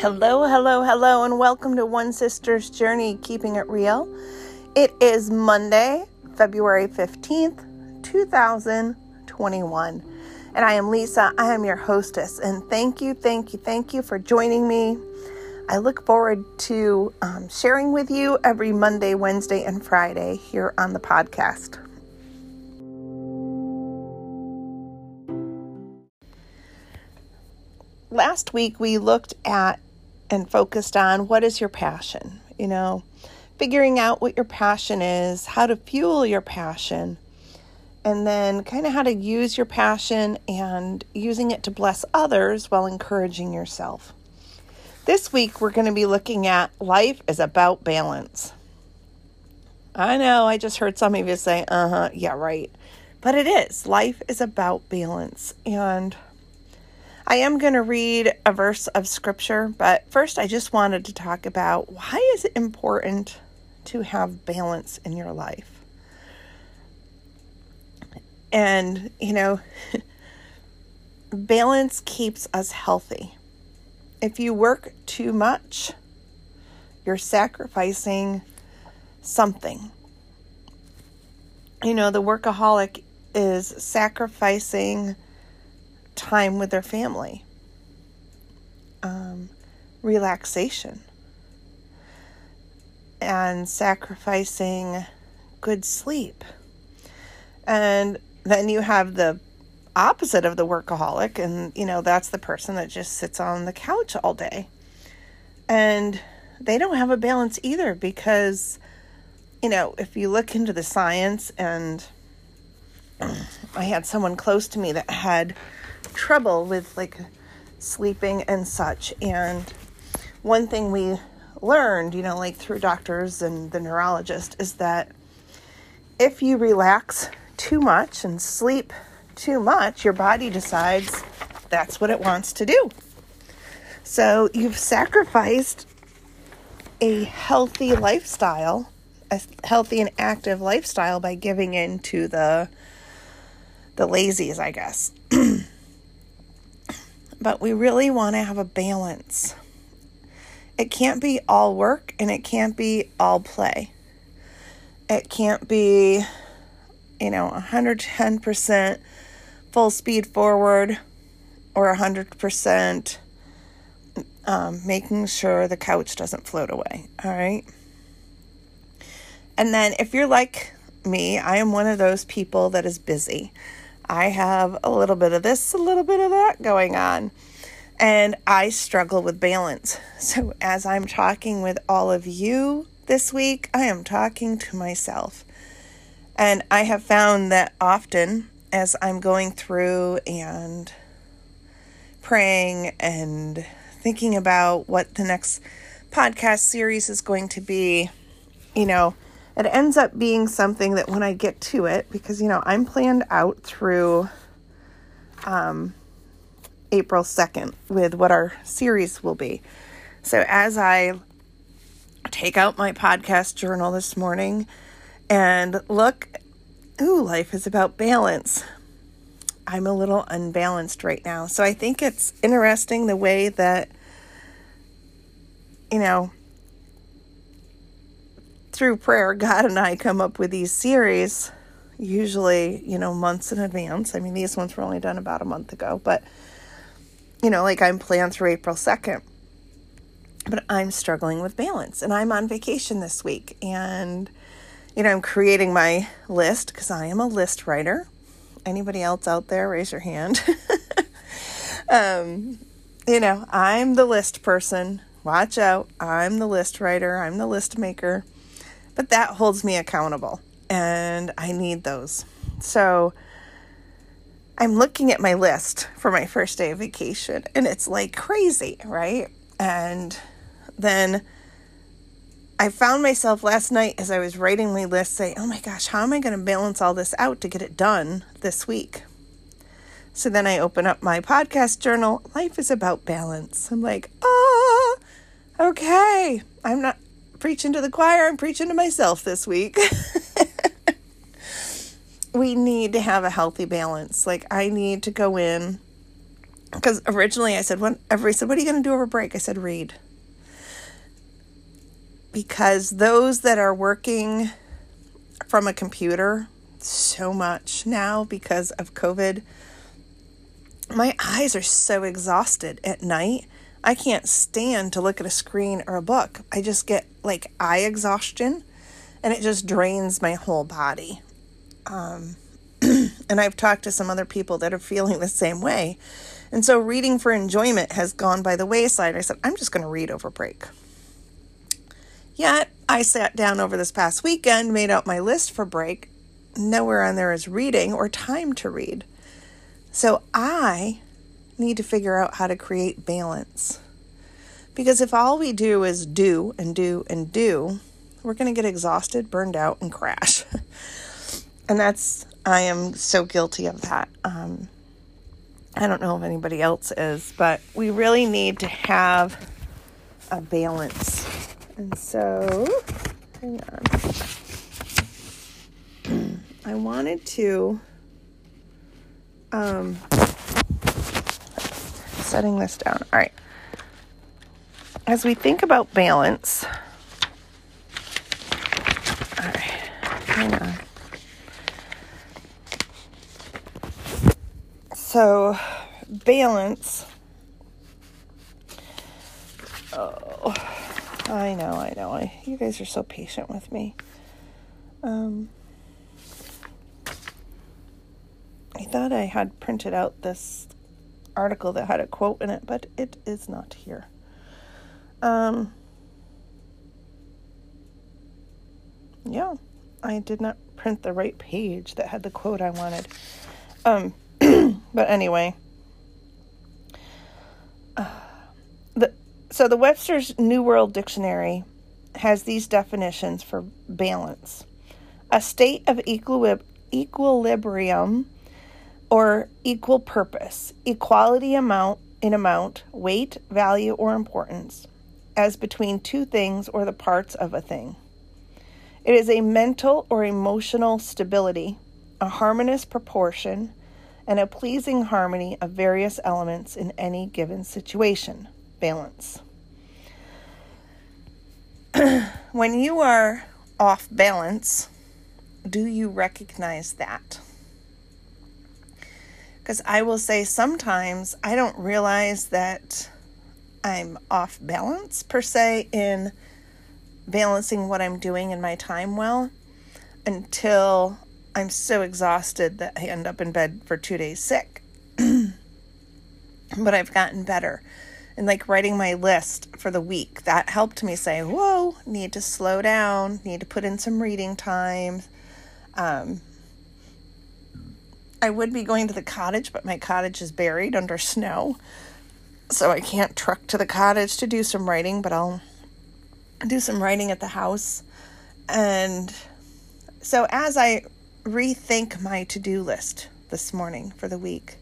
Hello, hello, hello, and welcome to One Sister's Journey Keeping It Real. It is Monday, February 15th, 2021. And I am Lisa. I am your hostess. And thank you, thank you, thank you for joining me. I look forward to um, sharing with you every Monday, Wednesday, and Friday here on the podcast. Last week we looked at and focused on what is your passion, you know, figuring out what your passion is, how to fuel your passion, and then kind of how to use your passion and using it to bless others while encouraging yourself. This week we're going to be looking at life is about balance. I know, I just heard some of you say, uh huh, yeah, right. But it is. Life is about balance. And I am going to read a verse of scripture, but first I just wanted to talk about why is it important to have balance in your life? And, you know, balance keeps us healthy. If you work too much, you're sacrificing something. You know, the workaholic is sacrificing time with their family, um, relaxation, and sacrificing good sleep. And then you have the opposite of the workaholic, and you know, that's the person that just sits on the couch all day. And they don't have a balance either because, you know, if you look into the science, and I had someone close to me that had trouble with like sleeping and such. And one thing we learned, you know, like through doctors and the neurologist, is that if you relax too much and sleep too much, your body decides that's what it wants to do. So you've sacrificed a healthy lifestyle, a healthy and active lifestyle by giving in to the the lazies, I guess. But we really want to have a balance. It can't be all work and it can't be all play. It can't be, you know, 110% full speed forward or 100% um, making sure the couch doesn't float away. All right. And then if you're like me, I am one of those people that is busy. I have a little bit of this, a little bit of that going on. And I struggle with balance. So, as I'm talking with all of you this week, I am talking to myself. And I have found that often as I'm going through and praying and thinking about what the next podcast series is going to be, you know, it ends up being something that when I get to it, because, you know, I'm planned out through um, April 2nd with what our series will be. So as I take out my podcast journal this morning and look, ooh, life is about balance. I'm a little unbalanced right now. So I think it's interesting the way that, you know, through prayer, God and I come up with these series, usually, you know, months in advance. I mean, these ones were only done about a month ago, but, you know, like I'm planned through April 2nd. But I'm struggling with balance and I'm on vacation this week. And, you know, I'm creating my list because I am a list writer. Anybody else out there, raise your hand. um, you know, I'm the list person. Watch out. I'm the list writer, I'm the list maker but that holds me accountable and I need those. So I'm looking at my list for my first day of vacation and it's like crazy, right? And then I found myself last night as I was writing my list saying, oh my gosh, how am I going to balance all this out to get it done this week? So then I open up my podcast journal. Life is about balance. I'm like, oh, okay. I'm not, preaching to the choir I'm preaching to myself this week. we need to have a healthy balance. Like, I need to go in because originally I said, when everybody said, what are you going to do over break? I said, read. Because those that are working from a computer so much now because of COVID, my eyes are so exhausted at night. I can't stand to look at a screen or a book. I just get like eye exhaustion and it just drains my whole body. Um, and I've talked to some other people that are feeling the same way. And so reading for enjoyment has gone by the wayside. I said, I'm just going to read over break. Yet I sat down over this past weekend, made out my list for break. Nowhere on there is reading or time to read. So I need to figure out how to create balance. Because if all we do is do and do and do, we're going to get exhausted, burned out, and crash. and that's, I am so guilty of that. Um, I don't know if anybody else is, but we really need to have a balance. And so, hang on. I wanted to um, setting this down. All right. As we think about balance, all right, hang on. So, balance. Oh, I know, I know. I, you guys are so patient with me. Um, I thought I had printed out this article that had a quote in it, but it is not here. Um, yeah, I did not print the right page that had the quote I wanted. Um, but anyway, uh, the so the Webster's New World Dictionary has these definitions for balance: a state of equilib- equilibrium or equipoise, equality amount in amount, weight, value, or importance, as between two things or the parts of a thing. It is a mental or emotional stability, a harmonious proportion, and a pleasing harmony of various elements in any given situation. Balance. when you are off balance, do you recognize that? Because I will say sometimes I don't realize that I'm off balance per se in balancing what I'm doing in my time well until I'm so exhausted that I end up in bed for two days sick. but I've gotten better. And like writing my list for the week, that helped me say, whoa, need to slow down, need to put in some reading time. Um, I would be going to the cottage, but my cottage is buried under snow. So I can't truck to the cottage to do some writing, but I'll do some writing at the house. And so as I rethink my to do list this morning for the week,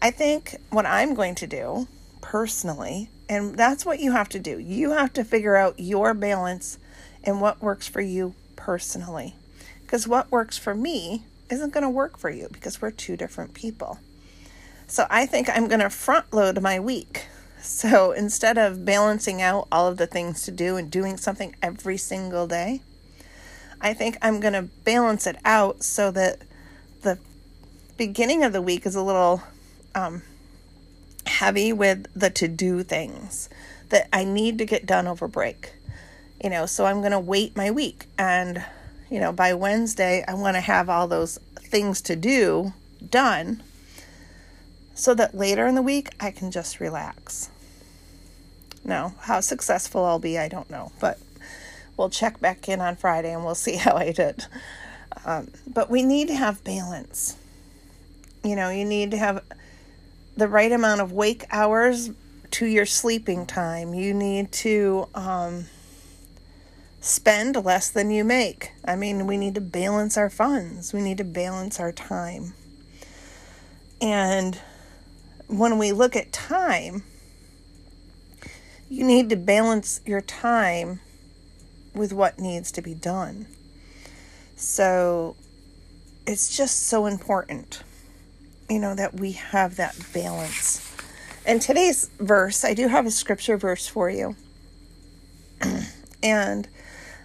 I think what I'm going to do personally, and that's what you have to do, you have to figure out your balance and what works for you personally. Because what works for me isn't going to work for you because we're two different people. So I think I'm going to front load my week. So instead of balancing out all of the things to do and doing something every single day, I think I'm going to balance it out so that the beginning of the week is a little um, heavy with the to do things that I need to get done over break. You know, so I'm going to weight my week and you know, by Wednesday, I want to have all those things to do done so that later in the week I can just relax. Now, how successful I'll be, I don't know, but we'll check back in on Friday and we'll see how I did. Um, but we need to have balance. You know, you need to have the right amount of wake hours to your sleeping time. You need to um, spend less than you make. I mean, we need to balance our funds, we need to balance our time. And when we look at time, you need to balance your time with what needs to be done. So it's just so important, you know, that we have that balance. And today's verse, I do have a scripture verse for you. and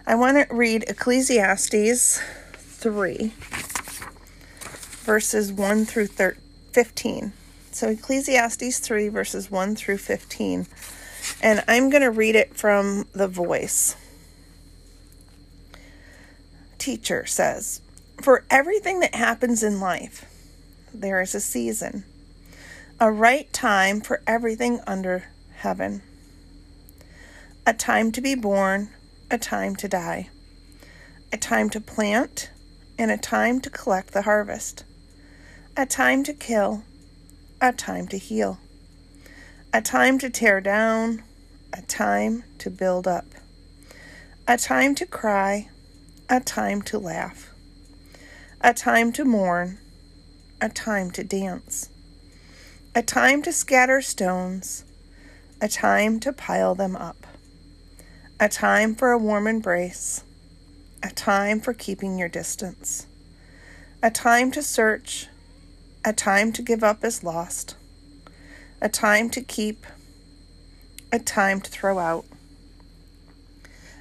I want to read Ecclesiastes 3, verses 1 through 15. So, Ecclesiastes 3, verses 1 through 15. And I'm going to read it from the voice. Teacher says, For everything that happens in life, there is a season, a right time for everything under heaven, a time to be born, a time to die, a time to plant, and a time to collect the harvest, a time to kill, a time to heal, a time to tear down, a time to build up, a time to cry, a time to laugh, a time to mourn, a time to dance, a time to scatter stones, a time to pile them up, a time for a warm embrace, a time for keeping your distance, a time to search, a time to give up as lost, a time to keep, a time to throw out,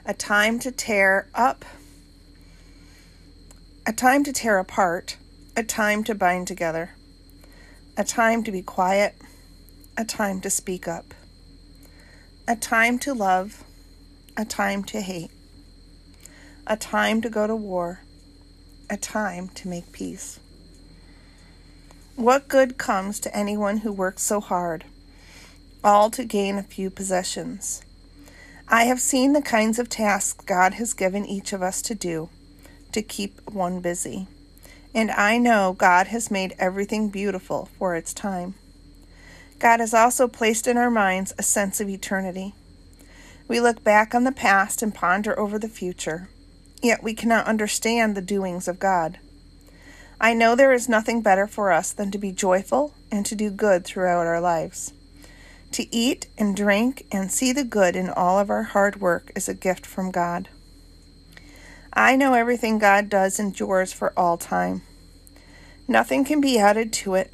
a time to tear up, a time to tear apart, a time to bind together, a time to be quiet, a time to speak up, a time to love, a time to hate, a time to go to war, a time to make peace. What good comes to anyone who works so hard? all to gain a few possessions. I have seen the kinds of tasks God has given each of us to do to keep one busy. And I know God has made everything beautiful for its time. God has also placed in our minds a sense of eternity. We look back on the past and ponder over the future, yet we cannot understand the doings of God. I know there is nothing better for us than to be joyful and to do good throughout our lives. To eat and drink and see the good in all of our hard work is a gift from God. I know everything God does endures for all time. Nothing can be added to it,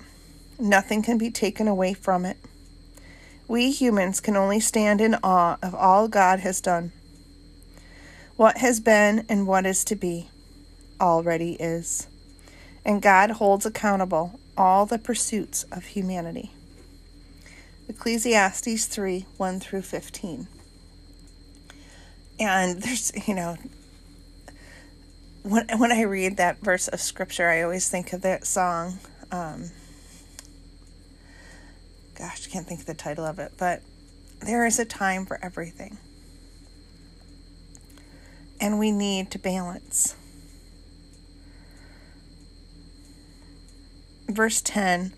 nothing can be taken away from it. We humans can only stand in awe of all God has done. What has been and what is to be already is. And God holds accountable all the pursuits of humanity. Ecclesiastes 3 1 through 15. And there's, you know, when, when I read that verse of scripture, I always think of that song. Um, gosh, I can't think of the title of it, but there is a time for everything. And we need to balance. Verse 10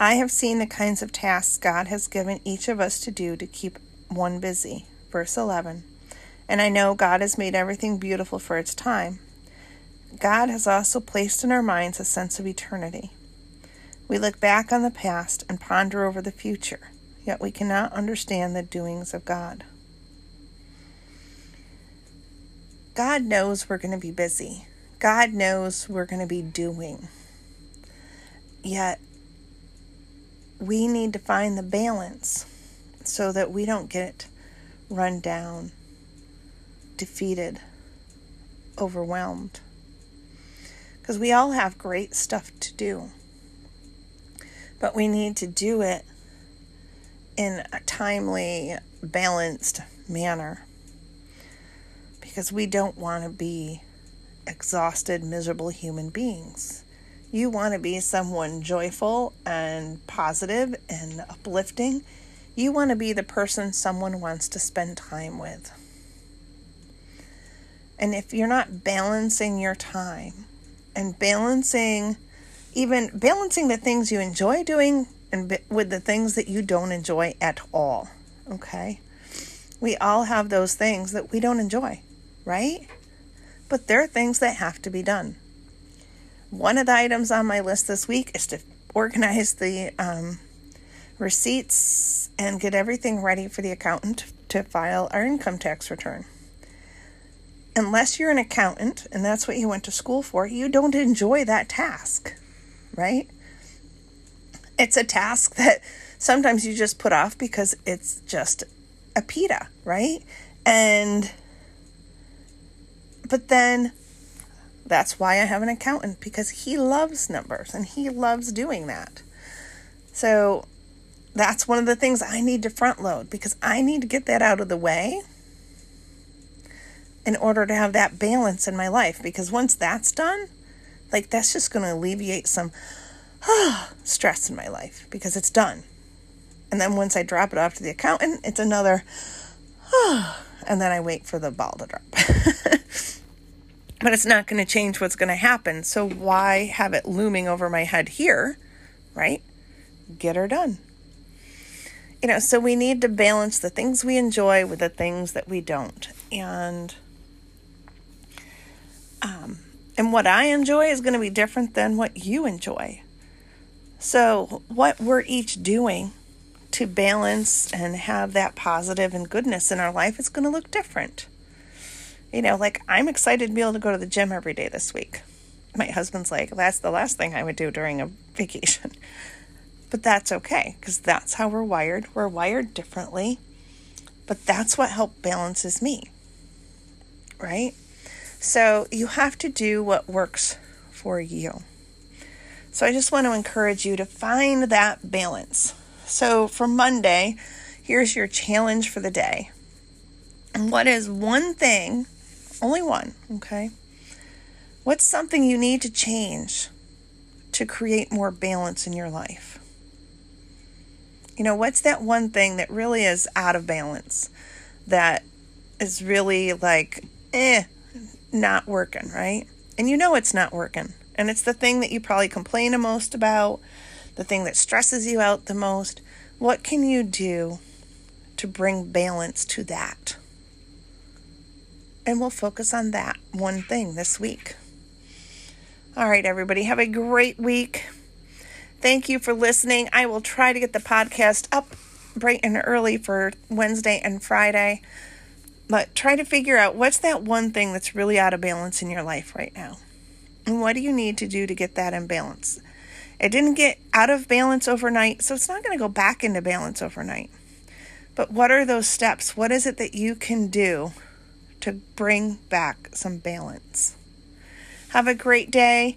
I have seen the kinds of tasks God has given each of us to do to keep one busy. Verse 11. And I know God has made everything beautiful for its time. God has also placed in our minds a sense of eternity. We look back on the past and ponder over the future, yet we cannot understand the doings of God. God knows we're going to be busy. God knows we're going to be doing. Yet we need to find the balance so that we don't get run down, defeated, overwhelmed. Because we all have great stuff to do, but we need to do it in a timely, balanced manner because we don't want to be exhausted, miserable human beings. You want to be someone joyful and positive and uplifting. You want to be the person someone wants to spend time with. And if you're not balancing your time and balancing, even balancing the things you enjoy doing and with the things that you don't enjoy at all, okay? We all have those things that we don't enjoy, right? But there are things that have to be done. One of the items on my list this week is to organize the um, receipts and get everything ready for the accountant to file our income tax return. Unless you're an accountant and that's what you went to school for, you don't enjoy that task, right? It's a task that Sometimes you just put off because it's just a pita, right? And, but then that's why I have an accountant because he loves numbers and he loves doing that. So that's one of the things I need to front load because I need to get that out of the way in order to have that balance in my life. Because once that's done, like that's just going to alleviate some stress in my life because it's done. And then once I drop it off to the accountant, it's another, and then I wait for the ball to drop. but it's not going to change what's going to happen. So why have it looming over my head here, right? Get her done. You know, so we need to balance the things we enjoy with the things that we don't. And um, and what I enjoy is going to be different than what you enjoy. So, what we're each doing to balance and have that positive and goodness in our life is going to look different. You know, like I'm excited to be able to go to the gym every day this week. My husband's like, that's the last thing I would do during a vacation. But that's okay because that's how we're wired. We're wired differently, but that's what help balances me. Right? So you have to do what works for you. So I just want to encourage you to find that balance. So for Monday, here's your challenge for the day. And what is one thing, only one, okay? What's something you need to change to create more balance in your life? You know, what's that one thing that really is out of balance that is really like, eh, not working, right? And you know it's not working. And it's the thing that you probably complain the most about, the thing that stresses you out the most. What can you do to bring balance to that? And we'll focus on that one thing this week. All right, everybody, have a great week. Thank you for listening. I will try to get the podcast up bright and early for Wednesday and Friday. But try to figure out what's that one thing that's really out of balance in your life right now. And what do you need to do to get that in balance? It didn't get out of balance overnight, so it's not going to go back into balance overnight. But what are those steps? What is it that you can do to bring back some balance? Have a great day,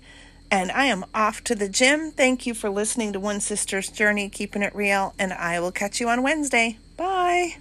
and I am off to the gym. Thank you for listening to One Sister's Journey, keeping it real, and I will catch you on Wednesday. Bye.